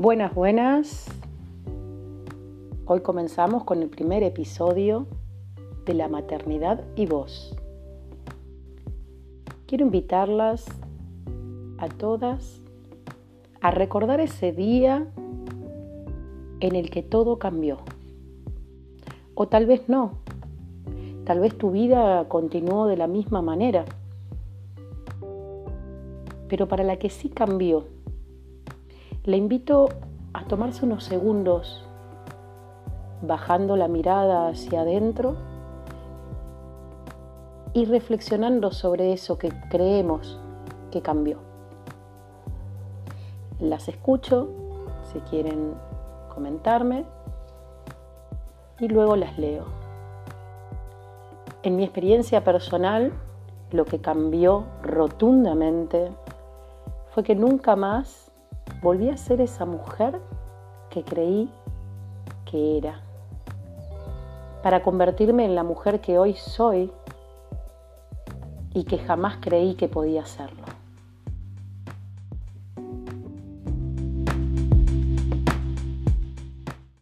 Buenas, buenas. Hoy comenzamos con el primer episodio de la maternidad y vos. Quiero invitarlas a todas a recordar ese día en el que todo cambió. O tal vez no. Tal vez tu vida continuó de la misma manera. Pero para la que sí cambió, le invito a tomarse unos segundos bajando la mirada hacia adentro y reflexionando sobre eso que creemos que cambió. Las escucho si quieren comentarme y luego las leo. En mi experiencia personal, lo que cambió rotundamente fue que nunca más volví a ser esa mujer que creí que era, para convertirme en la mujer que hoy soy y que jamás creí que podía serlo.